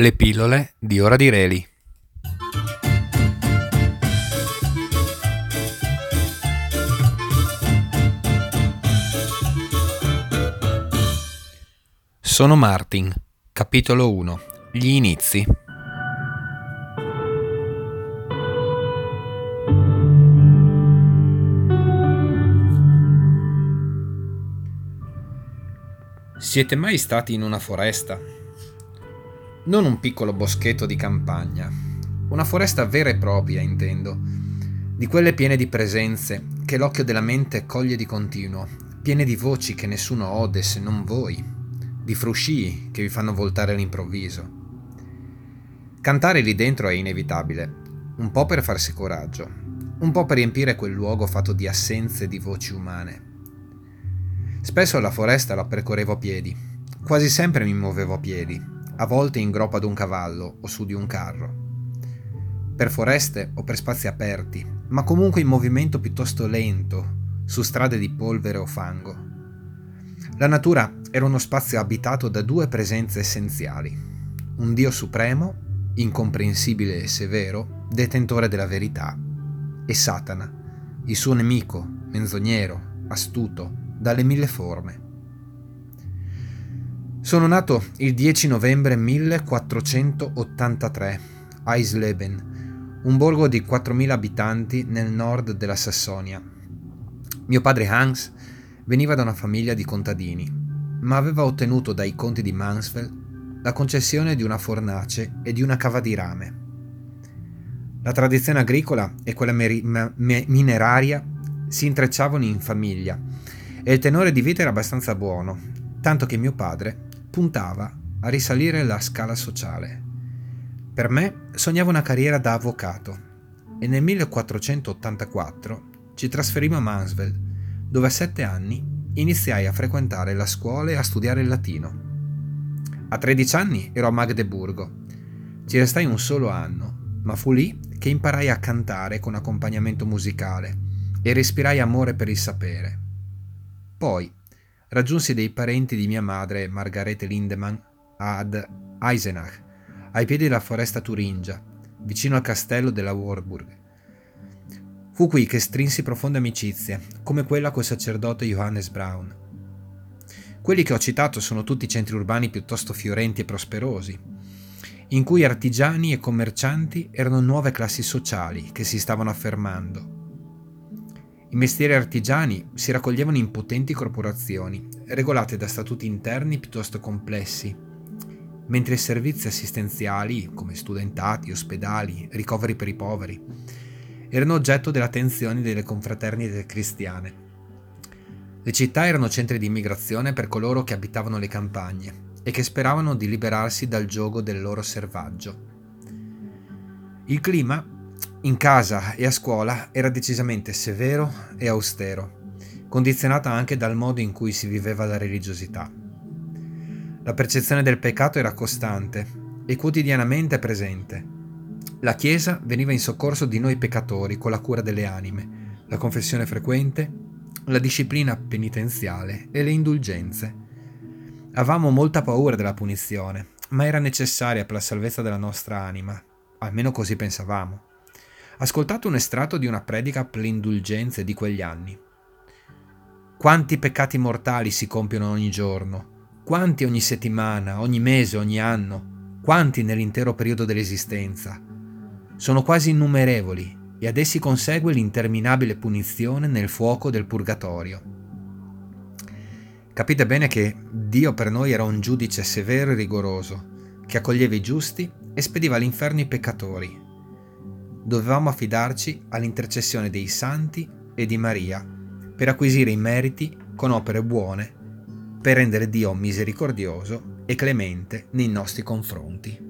Le pillole di Ora di Reli. Sono Martin, capitolo 1. Gli inizi. Siete mai stati in una foresta? Non un piccolo boschetto di campagna, una foresta vera e propria, intendo, di quelle piene di presenze che l'occhio della mente coglie di continuo, piene di voci che nessuno ode se non voi, di fruscii che vi fanno voltare all'improvviso. Cantare lì dentro è inevitabile, un po' per farsi coraggio, un po' per riempire quel luogo fatto di assenze di voci umane. Spesso la foresta la percorrevo a piedi, quasi sempre mi muovevo a piedi, a volte in groppa ad un cavallo o su di un carro. Per foreste o per spazi aperti, ma comunque in movimento piuttosto lento, su strade di polvere o fango. La natura era uno spazio abitato da due presenze essenziali, un Dio supremo, incomprensibile e severo, detentore della verità, e Satana, il suo nemico, menzognero, astuto, dalle mille forme. Sono nato il 10 novembre 1483 a Eisleben, un borgo di 4.000 abitanti nel nord della Sassonia. Mio padre Hans veniva da una famiglia di contadini, ma aveva ottenuto dai conti di Mansfeld la concessione di una fornace e di una cava di rame. La tradizione agricola e quella meri- me- mineraria si intrecciavano in famiglia e il tenore di vita era abbastanza buono, tanto che mio padre puntava a risalire la scala sociale. Per me sognava una carriera da avvocato e nel 1484 ci trasferimmo a Mansfeld, dove a sette anni iniziai a frequentare la scuola e a studiare il latino. A 13 anni ero a Magdeburgo. Ci restai un solo anno, ma fu lì che imparai a cantare con accompagnamento musicale e respirai amore per il sapere. Poi, raggiunsi dei parenti di mia madre, Margarete Lindemann, ad Eisenach, ai piedi della foresta turingia, vicino al castello della Warburg. Fu qui che strinsi profonde amicizie, come quella col sacerdote Johannes Braun. Quelli che ho citato sono tutti centri urbani piuttosto fiorenti e prosperosi, in cui artigiani e commercianti erano nuove classi sociali che si stavano affermando i mestieri artigiani si raccoglievano in potenti corporazioni, regolate da statuti interni piuttosto complessi, mentre i servizi assistenziali, come studentati, ospedali, ricoveri per i poveri, erano oggetto dell'attenzione delle confraternite cristiane. Le città erano centri di immigrazione per coloro che abitavano le campagne e che speravano di liberarsi dal gioco del loro servaggio. Il clima in casa e a scuola era decisamente severo e austero, condizionata anche dal modo in cui si viveva la religiosità. La percezione del peccato era costante e quotidianamente presente. La Chiesa veniva in soccorso di noi peccatori con la cura delle anime, la confessione frequente, la disciplina penitenziale e le indulgenze. Avevamo molta paura della punizione, ma era necessaria per la salvezza della nostra anima, almeno così pensavamo ascoltato un estratto di una predica per le indulgenze di quegli anni. Quanti peccati mortali si compiono ogni giorno, quanti ogni settimana, ogni mese, ogni anno, quanti nell'intero periodo dell'esistenza. Sono quasi innumerevoli e ad essi consegue l'interminabile punizione nel fuoco del purgatorio. Capite bene che Dio per noi era un giudice severo e rigoroso, che accoglieva i giusti e spediva all'inferno i peccatori, dovevamo affidarci all'intercessione dei santi e di Maria per acquisire i meriti con opere buone, per rendere Dio misericordioso e clemente nei nostri confronti.